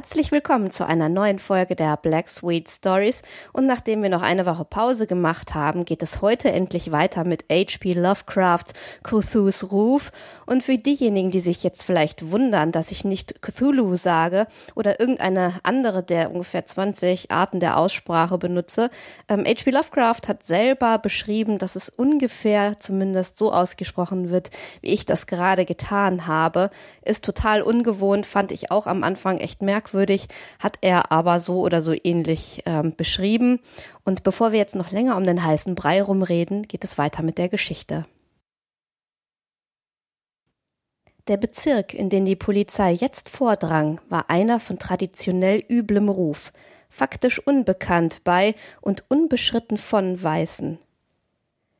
Herzlich willkommen zu einer neuen Folge der Black Sweet Stories. Und nachdem wir noch eine Woche Pause gemacht haben, geht es heute endlich weiter mit H.P. Lovecraft Cthulhu's Ruf. Und für diejenigen, die sich jetzt vielleicht wundern, dass ich nicht Cthulhu sage oder irgendeine andere der ungefähr 20 Arten der Aussprache benutze, ähm, H.P. Lovecraft hat selber beschrieben, dass es ungefähr zumindest so ausgesprochen wird, wie ich das gerade getan habe. Ist total ungewohnt, fand ich auch am Anfang echt merkwürdig merkwürdig, hat er aber so oder so ähnlich ähm, beschrieben. Und bevor wir jetzt noch länger um den heißen Brei rumreden, geht es weiter mit der Geschichte. Der Bezirk, in den die Polizei jetzt vordrang, war einer von traditionell üblem Ruf, faktisch unbekannt bei und unbeschritten von Weißen.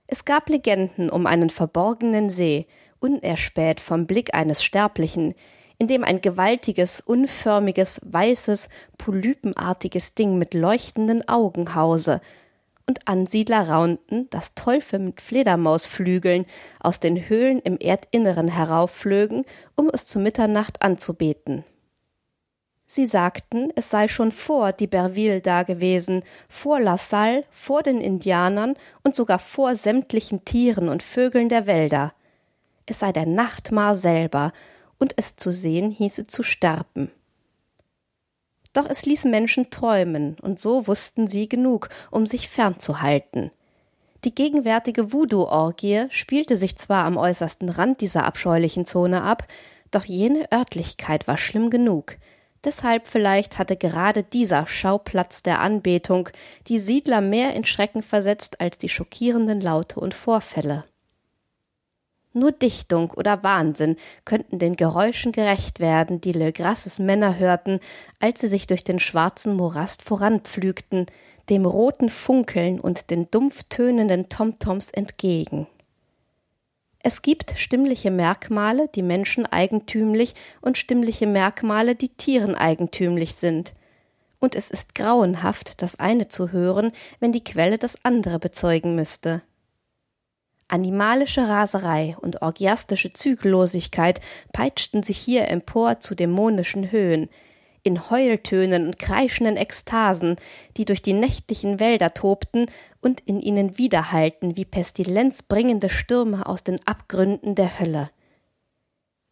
Es gab Legenden um einen verborgenen See, unerspäht vom Blick eines Sterblichen, in dem ein gewaltiges, unförmiges, weißes, polypenartiges Ding mit leuchtenden Augen hause, und Ansiedler raunten, dass Teufel mit Fledermausflügeln aus den Höhlen im Erdinneren heraufflögen, um es zu Mitternacht anzubeten. Sie sagten, es sei schon vor d'Iberville da gewesen, vor La Salle, vor den Indianern und sogar vor sämtlichen Tieren und Vögeln der Wälder. Es sei der Nachtmar selber, und es zu sehen hieße zu sterben. Doch es ließ Menschen träumen, und so wussten sie genug, um sich fernzuhalten. Die gegenwärtige Voodoo-Orgie spielte sich zwar am äußersten Rand dieser abscheulichen Zone ab, doch jene Örtlichkeit war schlimm genug. Deshalb vielleicht hatte gerade dieser Schauplatz der Anbetung die Siedler mehr in Schrecken versetzt als die schockierenden Laute und Vorfälle. Nur Dichtung oder Wahnsinn könnten den Geräuschen gerecht werden, die Le Grasses Männer hörten, als sie sich durch den schwarzen Morast voranpflügten, dem roten Funkeln und den dumpf tönenden Tomtoms entgegen. Es gibt stimmliche Merkmale, die Menschen eigentümlich und stimmliche Merkmale, die Tieren eigentümlich sind. Und es ist grauenhaft, das eine zu hören, wenn die Quelle das andere bezeugen müsste. Animalische Raserei und orgiastische Zügellosigkeit peitschten sich hier empor zu dämonischen Höhen, in Heultönen und kreischenden Ekstasen, die durch die nächtlichen Wälder tobten und in ihnen widerhallten wie pestilenzbringende Stürme aus den Abgründen der Hölle.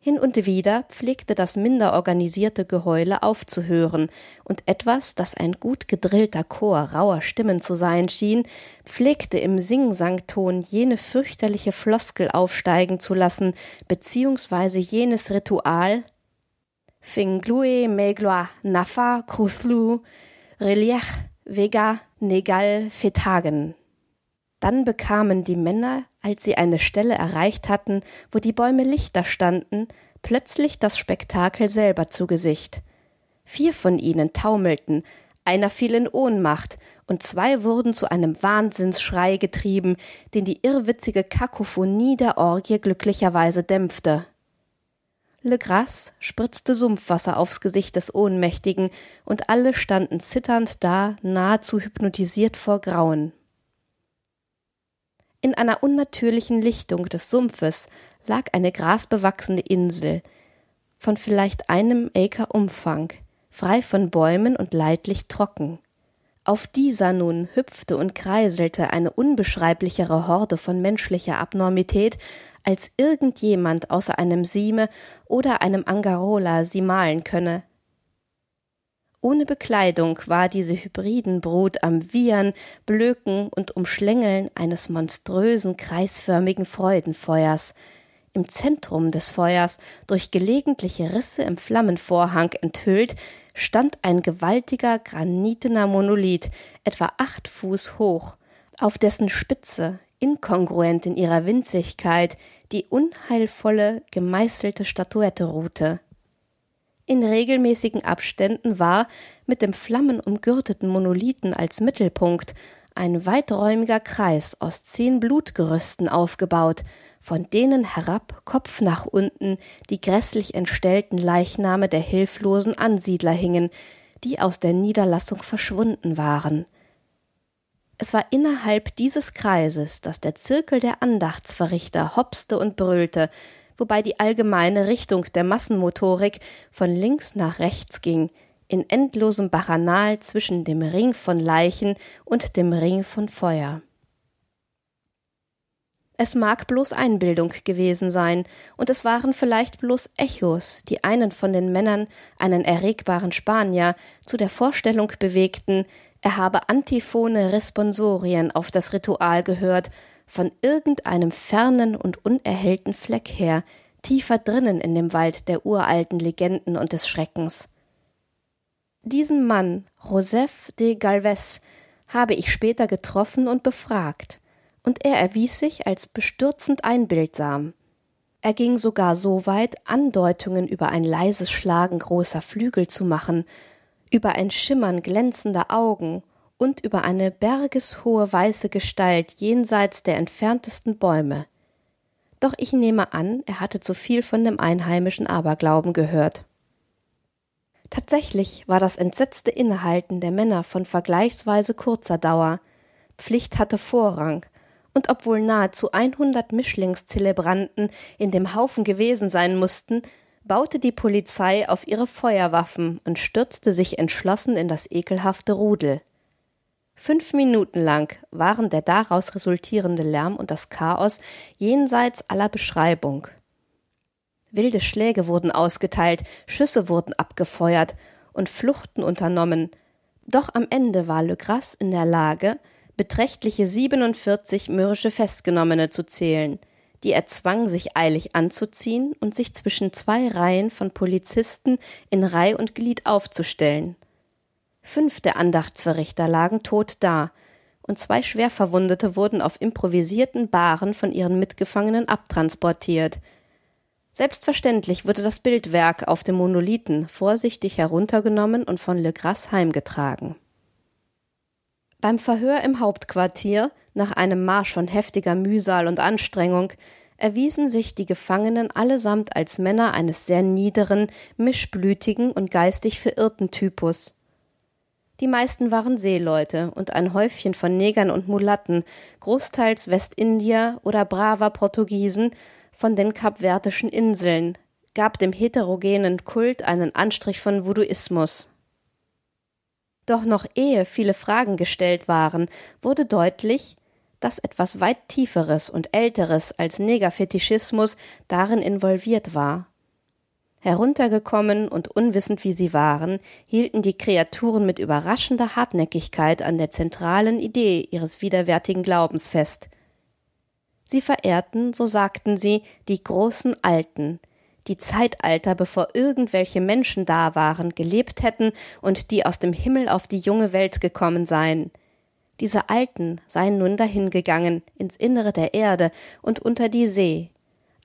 Hin und wieder pflegte das minder organisierte Geheule aufzuhören, und etwas, das ein gut gedrillter Chor rauer Stimmen zu sein schien, pflegte im Singsangton jene fürchterliche Floskel aufsteigen zu lassen, beziehungsweise jenes Ritual Finglue megloa nafa cruthlu reliech vega negal fetagen. Dann bekamen die Männer, als sie eine Stelle erreicht hatten, wo die Bäume lichter standen, plötzlich das Spektakel selber zu Gesicht. Vier von ihnen taumelten, einer fiel in Ohnmacht, und zwei wurden zu einem Wahnsinnsschrei getrieben, den die irrwitzige Kakophonie der Orgie glücklicherweise dämpfte. Le Gras spritzte Sumpfwasser aufs Gesicht des Ohnmächtigen, und alle standen zitternd da, nahezu hypnotisiert vor Grauen. In einer unnatürlichen Lichtung des Sumpfes lag eine grasbewachsene Insel von vielleicht einem Acre Umfang, frei von Bäumen und leidlich trocken. Auf dieser nun hüpfte und kreiselte eine unbeschreiblichere Horde von menschlicher Abnormität, als irgendjemand außer einem Sieme oder einem Angarola sie malen könne. Ohne Bekleidung war diese Hybridenbrut am Wiehern, Blöken und Umschlängeln eines monströsen kreisförmigen Freudenfeuers. Im Zentrum des Feuers, durch gelegentliche Risse im Flammenvorhang enthüllt, stand ein gewaltiger granitener Monolith, etwa acht Fuß hoch, auf dessen Spitze, inkongruent in ihrer Winzigkeit, die unheilvolle, gemeißelte Statuette ruhte in regelmäßigen Abständen war, mit dem flammenumgürteten Monolithen als Mittelpunkt, ein weiträumiger Kreis aus zehn Blutgerüsten aufgebaut, von denen herab Kopf nach unten die grässlich entstellten Leichname der hilflosen Ansiedler hingen, die aus der Niederlassung verschwunden waren. Es war innerhalb dieses Kreises, dass der Zirkel der Andachtsverrichter hopste und brüllte, wobei die allgemeine Richtung der Massenmotorik von links nach rechts ging, in endlosem Bacchanal zwischen dem Ring von Leichen und dem Ring von Feuer. Es mag bloß Einbildung gewesen sein, und es waren vielleicht bloß Echos, die einen von den Männern, einen erregbaren Spanier, zu der Vorstellung bewegten, er habe antiphone Responsorien auf das Ritual gehört, von irgendeinem fernen und unerhellten Fleck her, tiefer drinnen in dem Wald der uralten Legenden und des Schreckens. Diesen Mann, Joseph de Galvez, habe ich später getroffen und befragt und er erwies sich als bestürzend einbildsam. Er ging sogar so weit, Andeutungen über ein leises Schlagen großer Flügel zu machen, über ein Schimmern glänzender Augen und über eine bergeshohe weiße Gestalt jenseits der entferntesten Bäume. Doch ich nehme an, er hatte zu viel von dem einheimischen Aberglauben gehört. Tatsächlich war das entsetzte Innehalten der Männer von vergleichsweise kurzer Dauer. Pflicht hatte Vorrang, und obwohl nahezu 100 Mischlingszelebranten in dem Haufen gewesen sein mussten, baute die Polizei auf ihre Feuerwaffen und stürzte sich entschlossen in das ekelhafte Rudel. Fünf Minuten lang waren der daraus resultierende Lärm und das Chaos jenseits aller Beschreibung. Wilde Schläge wurden ausgeteilt, Schüsse wurden abgefeuert und Fluchten unternommen, doch am Ende war Le Gras in der Lage, beträchtliche 47 mürrische Festgenommene zu zählen, die er zwang, sich eilig anzuziehen und sich zwischen zwei Reihen von Polizisten in Reih und Glied aufzustellen. Fünf der Andachtsverrichter lagen tot da, und zwei Schwerverwundete wurden auf improvisierten Bahren von ihren Mitgefangenen abtransportiert. Selbstverständlich wurde das Bildwerk auf dem Monolithen vorsichtig heruntergenommen und von Le Gras heimgetragen. Beim Verhör im Hauptquartier, nach einem Marsch von heftiger Mühsal und Anstrengung, erwiesen sich die Gefangenen allesamt als Männer eines sehr niederen, mischblütigen und geistig verirrten Typus. Die meisten waren Seeleute und ein Häufchen von Negern und Mulatten, großteils Westindier oder braver Portugiesen von den kapverdischen Inseln, gab dem heterogenen Kult einen Anstrich von Voodooismus. Doch noch ehe viele Fragen gestellt waren, wurde deutlich, dass etwas weit Tieferes und Älteres als Negerfetischismus darin involviert war. Heruntergekommen und unwissend wie sie waren, hielten die Kreaturen mit überraschender Hartnäckigkeit an der zentralen Idee ihres widerwärtigen Glaubens fest. Sie verehrten, so sagten sie, die großen Alten, die Zeitalter, bevor irgendwelche Menschen da waren, gelebt hätten und die aus dem Himmel auf die junge Welt gekommen seien. Diese Alten seien nun dahingegangen ins Innere der Erde und unter die See,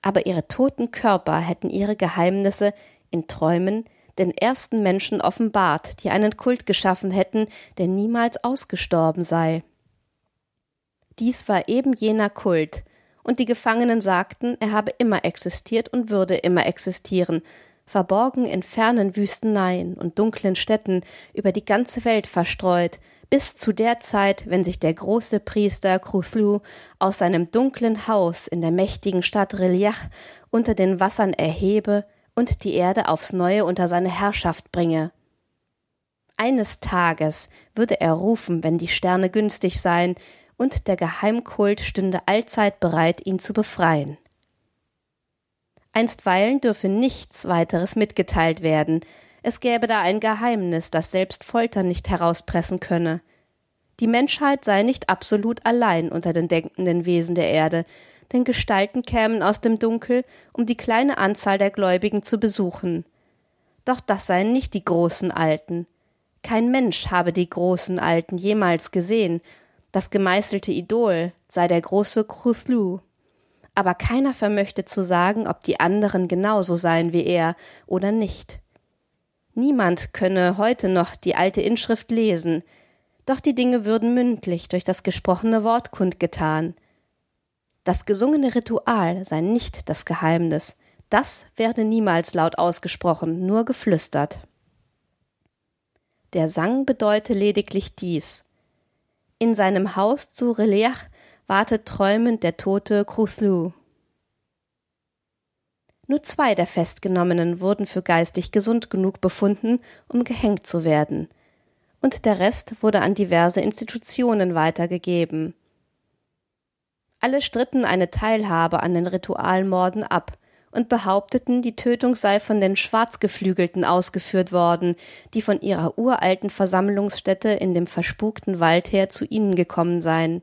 aber ihre toten Körper hätten ihre Geheimnisse in Träumen den ersten Menschen offenbart, die einen Kult geschaffen hätten, der niemals ausgestorben sei. Dies war eben jener Kult, und die Gefangenen sagten, er habe immer existiert und würde immer existieren, verborgen in fernen Wüsteneien und dunklen Städten über die ganze Welt verstreut, bis zu der Zeit, wenn sich der große Priester Cthulhu aus seinem dunklen Haus in der mächtigen Stadt Reliach unter den Wassern erhebe und die Erde aufs Neue unter seine Herrschaft bringe. Eines Tages würde er rufen, wenn die Sterne günstig seien, und der Geheimkult stünde allzeit bereit, ihn zu befreien. Einstweilen dürfe nichts weiteres mitgeteilt werden, es gäbe da ein Geheimnis, das selbst Folter nicht herauspressen könne. Die Menschheit sei nicht absolut allein unter den denkenden Wesen der Erde, denn Gestalten kämen aus dem Dunkel, um die kleine Anzahl der Gläubigen zu besuchen. Doch das seien nicht die großen Alten. Kein Mensch habe die großen Alten jemals gesehen das gemeißelte Idol sei der große Cthulhu. Aber keiner vermöchte zu sagen, ob die anderen genauso seien wie er oder nicht. Niemand könne heute noch die alte Inschrift lesen, doch die Dinge würden mündlich durch das gesprochene Wort kundgetan. Das gesungene Ritual sei nicht das Geheimnis, das werde niemals laut ausgesprochen, nur geflüstert. Der Sang bedeute lediglich dies in seinem Haus zu Reliach wartet träumend der tote Cthulhu. Nur zwei der Festgenommenen wurden für geistig gesund genug befunden, um gehängt zu werden, und der Rest wurde an diverse Institutionen weitergegeben. Alle stritten eine Teilhabe an den Ritualmorden ab und behaupteten, die Tötung sei von den Schwarzgeflügelten ausgeführt worden, die von ihrer uralten Versammlungsstätte in dem verspukten Wald her zu ihnen gekommen seien.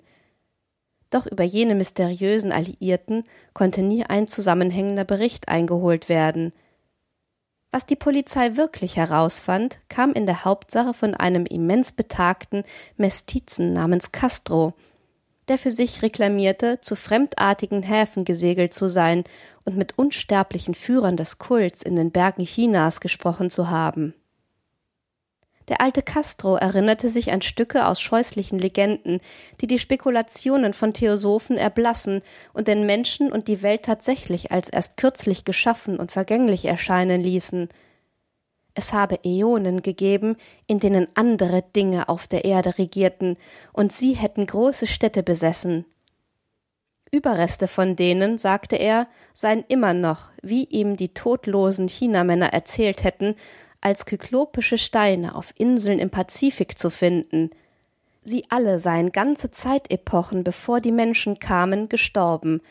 Doch über jene mysteriösen Alliierten konnte nie ein zusammenhängender Bericht eingeholt werden. Was die Polizei wirklich herausfand, kam in der Hauptsache von einem immens betagten Mestizen namens Castro, der für sich reklamierte, zu fremdartigen Häfen gesegelt zu sein und mit unsterblichen Führern des Kults in den Bergen Chinas gesprochen zu haben. Der alte Castro erinnerte sich an Stücke aus scheußlichen Legenden, die die Spekulationen von Theosophen erblassen und den Menschen und die Welt tatsächlich als erst kürzlich geschaffen und vergänglich erscheinen ließen. Es habe Äonen gegeben, in denen andere Dinge auf der Erde regierten, und sie hätten große Städte besessen. Überreste von denen, sagte er, seien immer noch, wie ihm die todlosen Chinamänner erzählt hätten, als kyklopische Steine auf Inseln im Pazifik zu finden. Sie alle seien ganze Zeitepochen, bevor die Menschen kamen, gestorben,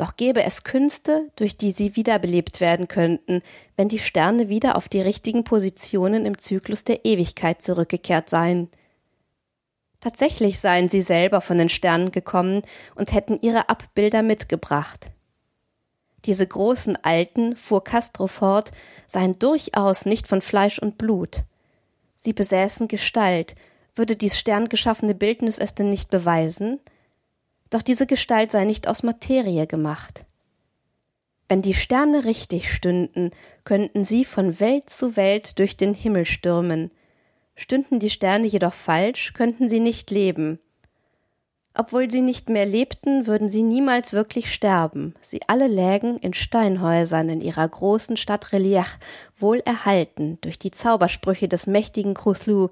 doch gäbe es Künste, durch die sie wiederbelebt werden könnten, wenn die Sterne wieder auf die richtigen Positionen im Zyklus der Ewigkeit zurückgekehrt seien. Tatsächlich seien sie selber von den Sternen gekommen und hätten ihre Abbilder mitgebracht. Diese großen Alten, fuhr Castro fort, seien durchaus nicht von Fleisch und Blut. Sie besäßen Gestalt, würde dies sterngeschaffene Bildnis es denn nicht beweisen? Doch diese Gestalt sei nicht aus Materie gemacht. Wenn die Sterne richtig stünden, könnten sie von Welt zu Welt durch den Himmel stürmen. Stünden die Sterne jedoch falsch, könnten sie nicht leben. Obwohl sie nicht mehr lebten, würden sie niemals wirklich sterben. Sie alle lägen in Steinhäusern in ihrer großen Stadt Reliach, wohl erhalten durch die Zaubersprüche des mächtigen Cthulhu,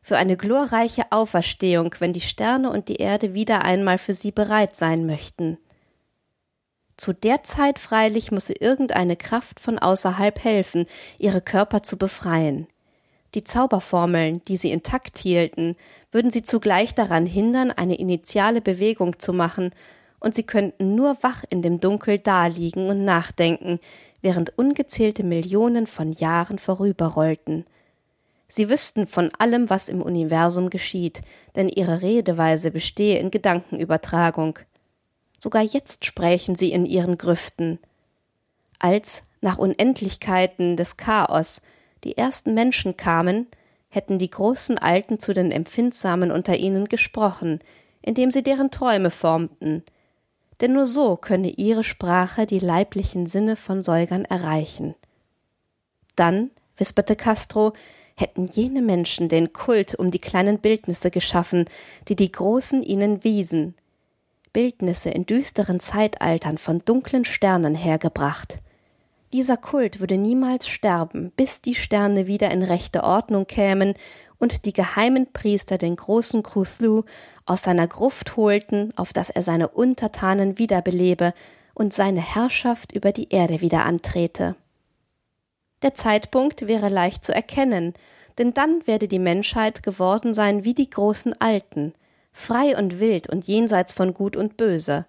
für eine glorreiche Auferstehung, wenn die Sterne und die Erde wieder einmal für sie bereit sein möchten. Zu der Zeit freilich musse irgendeine Kraft von außerhalb helfen, ihre Körper zu befreien. Die Zauberformeln, die sie intakt hielten, würden sie zugleich daran hindern, eine initiale Bewegung zu machen, und sie könnten nur wach in dem Dunkel daliegen und nachdenken, während ungezählte Millionen von Jahren vorüberrollten. Sie wüssten von allem, was im Universum geschieht, denn ihre Redeweise bestehe in Gedankenübertragung. Sogar jetzt sprächen sie in ihren Grüften. Als, nach Unendlichkeiten des Chaos, die ersten Menschen kamen, hätten die großen Alten zu den Empfindsamen unter ihnen gesprochen, indem sie deren Träume formten, denn nur so könne ihre Sprache die leiblichen Sinne von Säugern erreichen. Dann, wisperte Castro, hätten jene Menschen den Kult um die kleinen Bildnisse geschaffen, die die Großen ihnen wiesen, Bildnisse in düsteren Zeitaltern von dunklen Sternen hergebracht. Dieser Kult würde niemals sterben, bis die Sterne wieder in rechte Ordnung kämen und die geheimen Priester den großen Cthulhu aus seiner Gruft holten, auf dass er seine Untertanen wiederbelebe und seine Herrschaft über die Erde wieder antrete. Der Zeitpunkt wäre leicht zu erkennen, denn dann werde die Menschheit geworden sein wie die großen Alten, frei und wild und jenseits von Gut und Böse.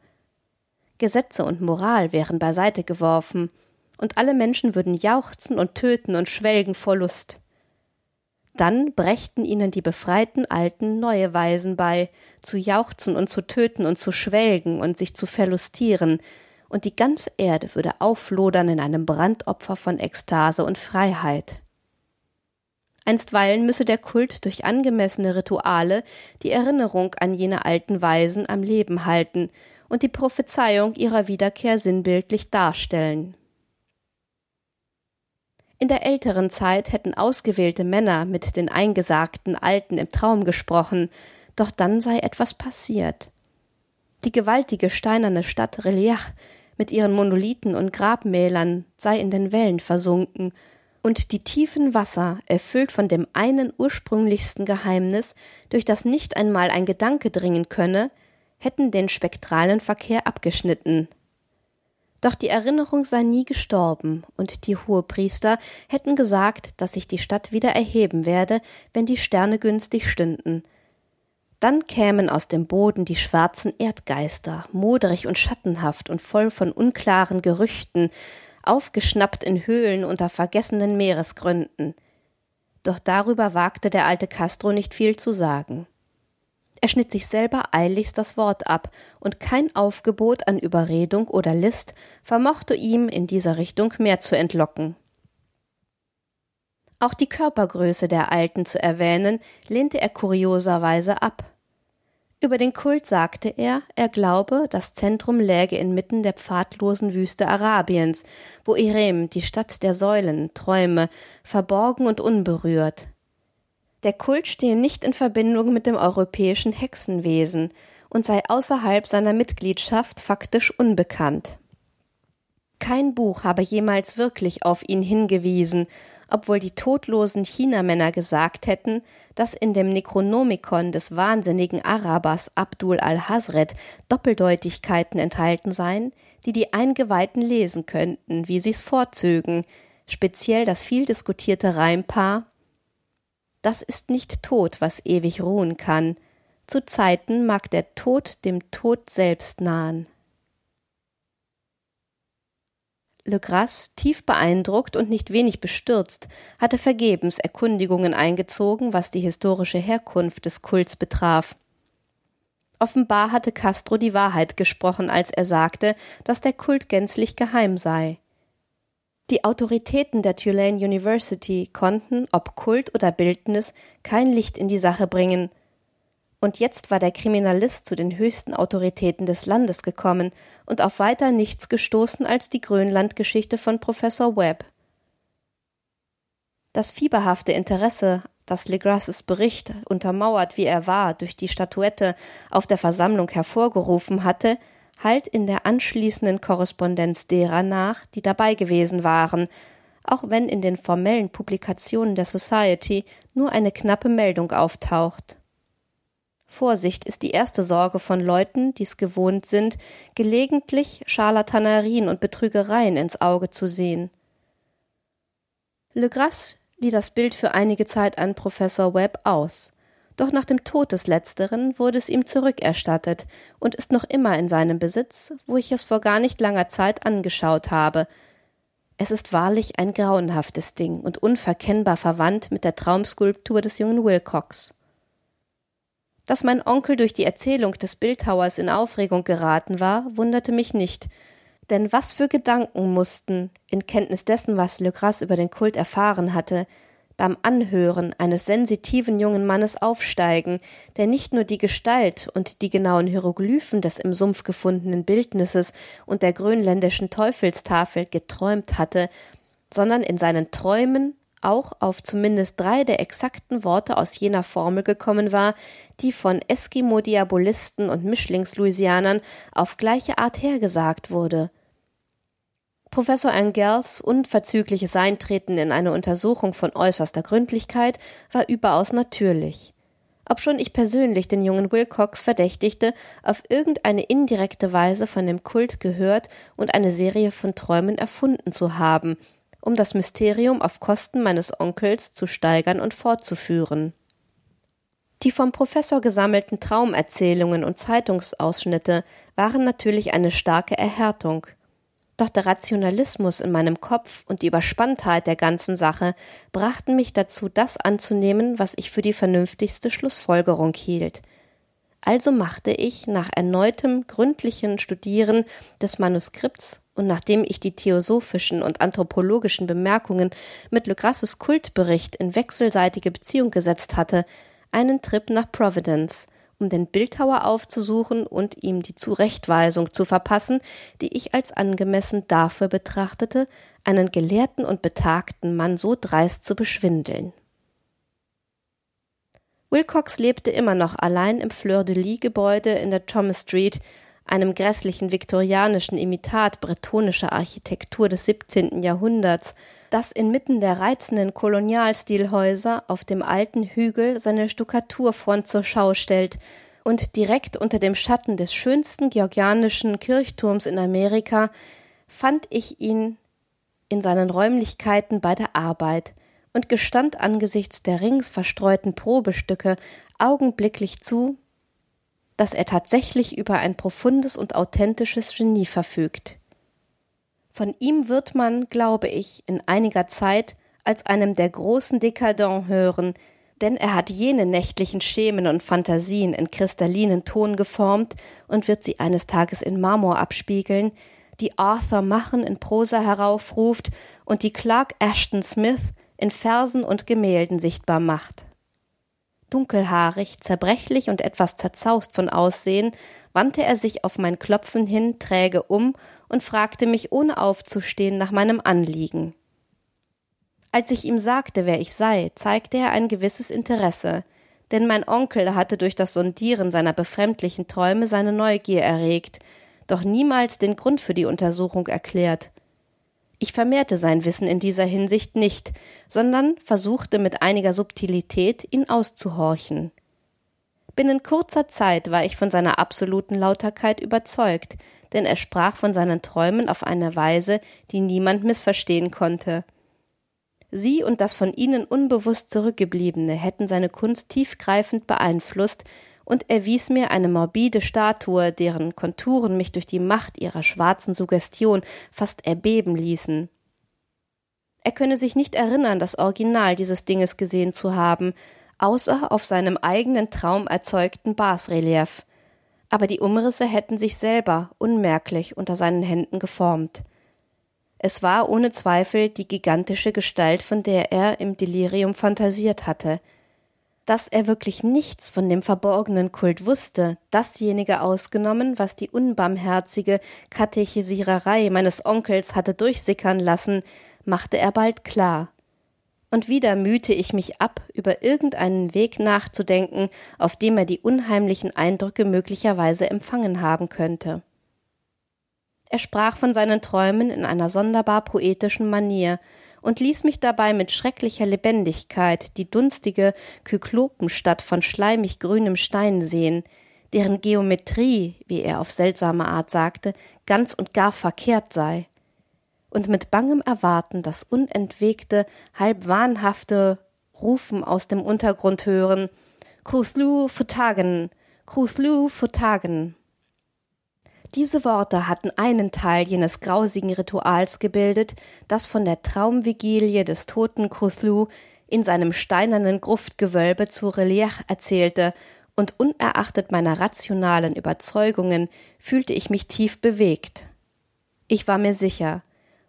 Gesetze und Moral wären beiseite geworfen, und alle Menschen würden jauchzen und töten und schwelgen vor Lust. Dann brächten ihnen die befreiten Alten neue Weisen bei, zu jauchzen und zu töten und zu schwelgen und sich zu verlustieren, und die ganze Erde würde auflodern in einem Brandopfer von Ekstase und Freiheit. Einstweilen müsse der Kult durch angemessene Rituale die Erinnerung an jene alten Weisen am Leben halten und die Prophezeiung ihrer Wiederkehr sinnbildlich darstellen. In der älteren Zeit hätten ausgewählte Männer mit den eingesagten Alten im Traum gesprochen, doch dann sei etwas passiert. Die gewaltige steinerne Stadt Reliach mit ihren Monolithen und Grabmälern sei in den Wellen versunken, und die tiefen Wasser, erfüllt von dem einen ursprünglichsten Geheimnis, durch das nicht einmal ein Gedanke dringen könne, hätten den spektralen Verkehr abgeschnitten. Doch die Erinnerung sei nie gestorben, und die Hohepriester hätten gesagt, dass sich die Stadt wieder erheben werde, wenn die Sterne günstig stünden. Dann kämen aus dem Boden die schwarzen Erdgeister, moderig und schattenhaft und voll von unklaren Gerüchten, aufgeschnappt in Höhlen unter vergessenen Meeresgründen. Doch darüber wagte der alte Castro nicht viel zu sagen. Er schnitt sich selber eiligst das Wort ab, und kein Aufgebot an Überredung oder List vermochte ihm in dieser Richtung mehr zu entlocken. Auch die Körpergröße der Alten zu erwähnen, lehnte er kurioserweise ab. Über den Kult sagte er, er glaube, das Zentrum läge inmitten der pfadlosen Wüste Arabiens, wo Irem, die Stadt der Säulen, träume, verborgen und unberührt. Der Kult stehe nicht in Verbindung mit dem europäischen Hexenwesen und sei außerhalb seiner Mitgliedschaft faktisch unbekannt. Kein Buch habe jemals wirklich auf ihn hingewiesen, obwohl die todlosen Chinamänner gesagt hätten, dass in dem Necronomicon des wahnsinnigen Arabers Abdul al-Hazred Doppeldeutigkeiten enthalten seien, die die Eingeweihten lesen könnten, wie sie's vorzögen, speziell das viel diskutierte Reimpaar Das ist nicht Tod, was ewig ruhen kann, zu Zeiten mag der Tod dem Tod selbst nahen. Le Gras, tief beeindruckt und nicht wenig bestürzt, hatte vergebens Erkundigungen eingezogen, was die historische Herkunft des Kults betraf. Offenbar hatte Castro die Wahrheit gesprochen, als er sagte, dass der Kult gänzlich geheim sei. Die Autoritäten der Tulane University konnten, ob Kult oder Bildnis, kein Licht in die Sache bringen, und jetzt war der Kriminalist zu den höchsten Autoritäten des Landes gekommen und auf weiter nichts gestoßen als die Grönlandgeschichte von Professor Webb. Das fieberhafte Interesse, das Legrasses Bericht, untermauert wie er war, durch die Statuette auf der Versammlung hervorgerufen hatte, halt in der anschließenden Korrespondenz derer nach, die dabei gewesen waren, auch wenn in den formellen Publikationen der Society nur eine knappe Meldung auftaucht. Vorsicht ist die erste Sorge von Leuten, die es gewohnt sind, gelegentlich Scharlatanerien und Betrügereien ins Auge zu sehen. Le Gras lieh das Bild für einige Zeit an Professor Webb aus, doch nach dem Tod des Letzteren wurde es ihm zurückerstattet und ist noch immer in seinem Besitz, wo ich es vor gar nicht langer Zeit angeschaut habe. Es ist wahrlich ein grauenhaftes Ding und unverkennbar verwandt mit der Traumskulptur des jungen Wilcox. Dass mein Onkel durch die Erzählung des Bildhauers in Aufregung geraten war, wunderte mich nicht. Denn was für Gedanken mussten, in Kenntnis dessen, was Le Gras über den Kult erfahren hatte, beim Anhören eines sensitiven jungen Mannes aufsteigen, der nicht nur die Gestalt und die genauen Hieroglyphen des im Sumpf gefundenen Bildnisses und der grönländischen Teufelstafel geträumt hatte, sondern in seinen Träumen auch auf zumindest drei der exakten Worte aus jener Formel gekommen war, die von Eskimo-Diabolisten und Mischlings-Louisianern auf gleiche Art hergesagt wurde. Professor Engels unverzügliches Eintreten in eine Untersuchung von äußerster Gründlichkeit war überaus natürlich. Obschon ich persönlich den jungen Wilcox verdächtigte, auf irgendeine indirekte Weise von dem Kult gehört und eine Serie von Träumen erfunden zu haben, um das Mysterium auf Kosten meines Onkels zu steigern und fortzuführen. Die vom Professor gesammelten Traumerzählungen und Zeitungsausschnitte waren natürlich eine starke Erhärtung. Doch der Rationalismus in meinem Kopf und die Überspanntheit der ganzen Sache brachten mich dazu, das anzunehmen, was ich für die vernünftigste Schlussfolgerung hielt – also machte ich nach erneutem gründlichen Studieren des Manuskripts und nachdem ich die theosophischen und anthropologischen Bemerkungen mit Le Kultbericht in wechselseitige Beziehung gesetzt hatte, einen Trip nach Providence, um den Bildhauer aufzusuchen und ihm die Zurechtweisung zu verpassen, die ich als angemessen dafür betrachtete, einen gelehrten und betagten Mann so dreist zu beschwindeln. Wilcox lebte immer noch allein im Fleur-de-Lis-Gebäude in der Thomas Street, einem grässlichen viktorianischen Imitat bretonischer Architektur des 17. Jahrhunderts, das inmitten der reizenden Kolonialstilhäuser auf dem alten Hügel seine Stuckaturfront zur Schau stellt und direkt unter dem Schatten des schönsten georgianischen Kirchturms in Amerika fand ich ihn in seinen Räumlichkeiten bei der Arbeit und gestand angesichts der rings verstreuten Probestücke augenblicklich zu, dass er tatsächlich über ein profundes und authentisches Genie verfügt. Von ihm wird man, glaube ich, in einiger Zeit als einem der großen Dekadents hören, denn er hat jene nächtlichen Schemen und Fantasien in kristallinen Ton geformt und wird sie eines Tages in Marmor abspiegeln, die Arthur Machen in Prosa heraufruft und die Clark Ashton Smith in Versen und Gemälden sichtbar macht. Dunkelhaarig, zerbrechlich und etwas zerzaust von Aussehen, wandte er sich auf mein Klopfen hin träge um und fragte mich ohne aufzustehen nach meinem Anliegen. Als ich ihm sagte, wer ich sei, zeigte er ein gewisses Interesse, denn mein Onkel hatte durch das Sondieren seiner befremdlichen Träume seine Neugier erregt, doch niemals den Grund für die Untersuchung erklärt. Ich vermehrte sein Wissen in dieser Hinsicht nicht, sondern versuchte mit einiger Subtilität, ihn auszuhorchen. Binnen kurzer Zeit war ich von seiner absoluten Lauterkeit überzeugt, denn er sprach von seinen Träumen auf eine Weise, die niemand missverstehen konnte. Sie und das von ihnen unbewusst Zurückgebliebene hätten seine Kunst tiefgreifend beeinflusst, und er wies mir eine morbide Statue, deren Konturen mich durch die Macht ihrer schwarzen Suggestion fast erbeben ließen. Er könne sich nicht erinnern, das Original dieses Dinges gesehen zu haben, außer auf seinem eigenen Traum erzeugten Basrelief. Aber die Umrisse hätten sich selber unmerklich unter seinen Händen geformt. Es war ohne Zweifel die gigantische Gestalt, von der er im Delirium fantasiert hatte – dass er wirklich nichts von dem verborgenen Kult wusste, dasjenige ausgenommen, was die unbarmherzige Katechisiererei meines Onkels hatte durchsickern lassen, machte er bald klar. Und wieder mühte ich mich ab, über irgendeinen Weg nachzudenken, auf dem er die unheimlichen Eindrücke möglicherweise empfangen haben könnte. Er sprach von seinen Träumen in einer sonderbar poetischen Manier, und ließ mich dabei mit schrecklicher Lebendigkeit die dunstige Kyklopenstadt von schleimig grünem Stein sehen, deren Geometrie, wie er auf seltsame Art sagte, ganz und gar verkehrt sei, und mit bangem Erwarten das unentwegte, halb wahnhafte Rufen aus dem Untergrund hören Cthulhu Futagen, Cthulhu Futagen. Diese Worte hatten einen Teil jenes grausigen Rituals gebildet, das von der Traumvigilie des toten Cthulhu in seinem steinernen Gruftgewölbe zu Relief erzählte, und unerachtet meiner rationalen Überzeugungen fühlte ich mich tief bewegt. Ich war mir sicher,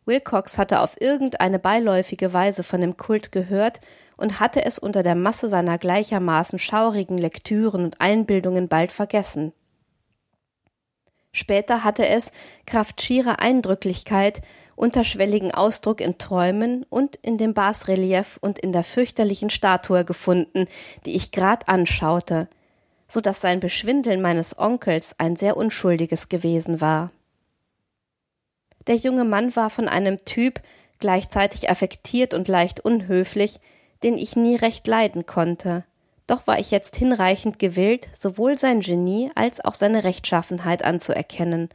Wilcox hatte auf irgendeine beiläufige Weise von dem Kult gehört und hatte es unter der Masse seiner gleichermaßen schaurigen Lektüren und Einbildungen bald vergessen. Später hatte es, kraft schierer Eindrücklichkeit, unterschwelligen Ausdruck in Träumen und in dem Basrelief und in der fürchterlichen Statue gefunden, die ich grad anschaute, so dass sein Beschwindeln meines Onkels ein sehr unschuldiges gewesen war. Der junge Mann war von einem Typ, gleichzeitig affektiert und leicht unhöflich, den ich nie recht leiden konnte. Doch war ich jetzt hinreichend gewillt, sowohl sein Genie als auch seine Rechtschaffenheit anzuerkennen.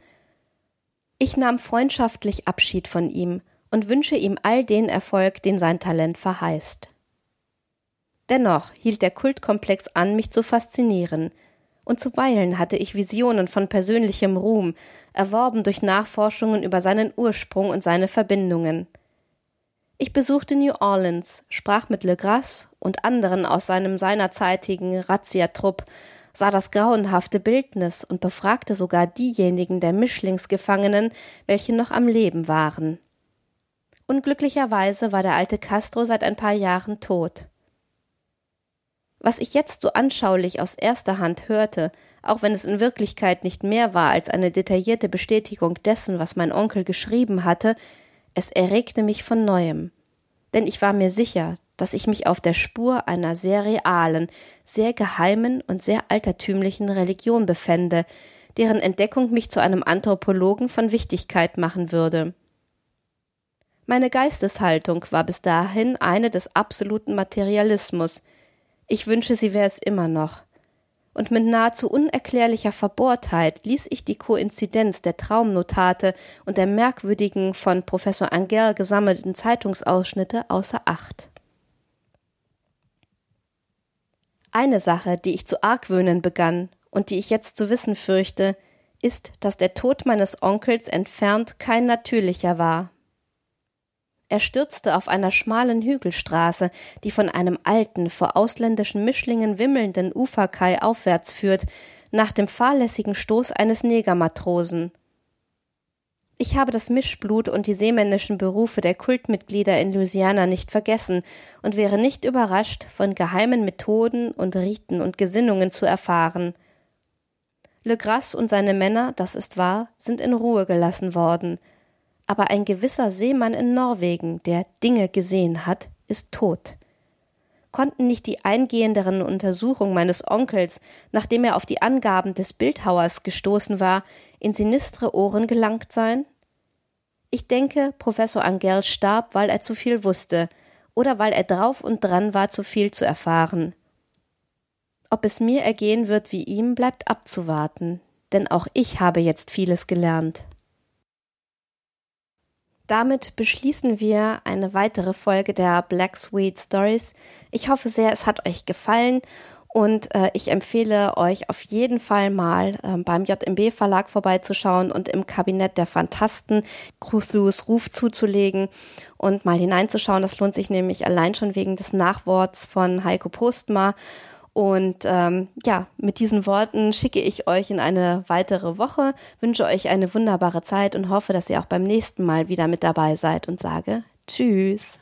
Ich nahm freundschaftlich Abschied von ihm und wünsche ihm all den Erfolg, den sein Talent verheißt. Dennoch hielt der Kultkomplex an, mich zu faszinieren, und zuweilen hatte ich Visionen von persönlichem Ruhm, erworben durch Nachforschungen über seinen Ursprung und seine Verbindungen. Ich besuchte New Orleans, sprach mit Le Gras und anderen aus seinem seinerzeitigen Razzia-Trupp, sah das grauenhafte Bildnis und befragte sogar diejenigen der Mischlingsgefangenen, welche noch am Leben waren. Unglücklicherweise war der alte Castro seit ein paar Jahren tot. Was ich jetzt so anschaulich aus erster Hand hörte, auch wenn es in Wirklichkeit nicht mehr war als eine detaillierte Bestätigung dessen, was mein Onkel geschrieben hatte, es erregte mich von neuem, denn ich war mir sicher, dass ich mich auf der Spur einer sehr realen, sehr geheimen und sehr altertümlichen Religion befände, deren Entdeckung mich zu einem Anthropologen von Wichtigkeit machen würde. Meine Geisteshaltung war bis dahin eine des absoluten Materialismus. Ich wünsche, sie wäre es immer noch. Und mit nahezu unerklärlicher Verbohrtheit ließ ich die Koinzidenz der Traumnotate und der merkwürdigen von Professor Angel gesammelten Zeitungsausschnitte außer Acht. Eine Sache, die ich zu argwöhnen begann und die ich jetzt zu wissen fürchte, ist, dass der Tod meines Onkels entfernt kein natürlicher war. Er stürzte auf einer schmalen Hügelstraße, die von einem alten, vor ausländischen Mischlingen wimmelnden Uferkai aufwärts führt, nach dem fahrlässigen Stoß eines Negermatrosen. Ich habe das Mischblut und die seemännischen Berufe der Kultmitglieder in Louisiana nicht vergessen und wäre nicht überrascht, von geheimen Methoden und Riten und Gesinnungen zu erfahren. Le Gras und seine Männer, das ist wahr, sind in Ruhe gelassen worden – aber ein gewisser Seemann in Norwegen, der Dinge gesehen hat, ist tot. Konnten nicht die eingehenderen Untersuchungen meines Onkels, nachdem er auf die Angaben des Bildhauers gestoßen war, in sinistre Ohren gelangt sein? Ich denke, Professor Angel starb, weil er zu viel wusste, oder weil er drauf und dran war, zu viel zu erfahren. Ob es mir ergehen wird wie ihm, bleibt abzuwarten, denn auch ich habe jetzt vieles gelernt. Damit beschließen wir eine weitere Folge der Black Sweet Stories. Ich hoffe sehr, es hat euch gefallen und äh, ich empfehle euch auf jeden Fall mal äh, beim JMB Verlag vorbeizuschauen und im Kabinett der Fantasten Cthulhu's Ruf zuzulegen und mal hineinzuschauen. Das lohnt sich nämlich allein schon wegen des Nachworts von Heiko Postma. Und ähm, ja, mit diesen Worten schicke ich euch in eine weitere Woche, wünsche euch eine wunderbare Zeit und hoffe, dass ihr auch beim nächsten Mal wieder mit dabei seid und sage Tschüss.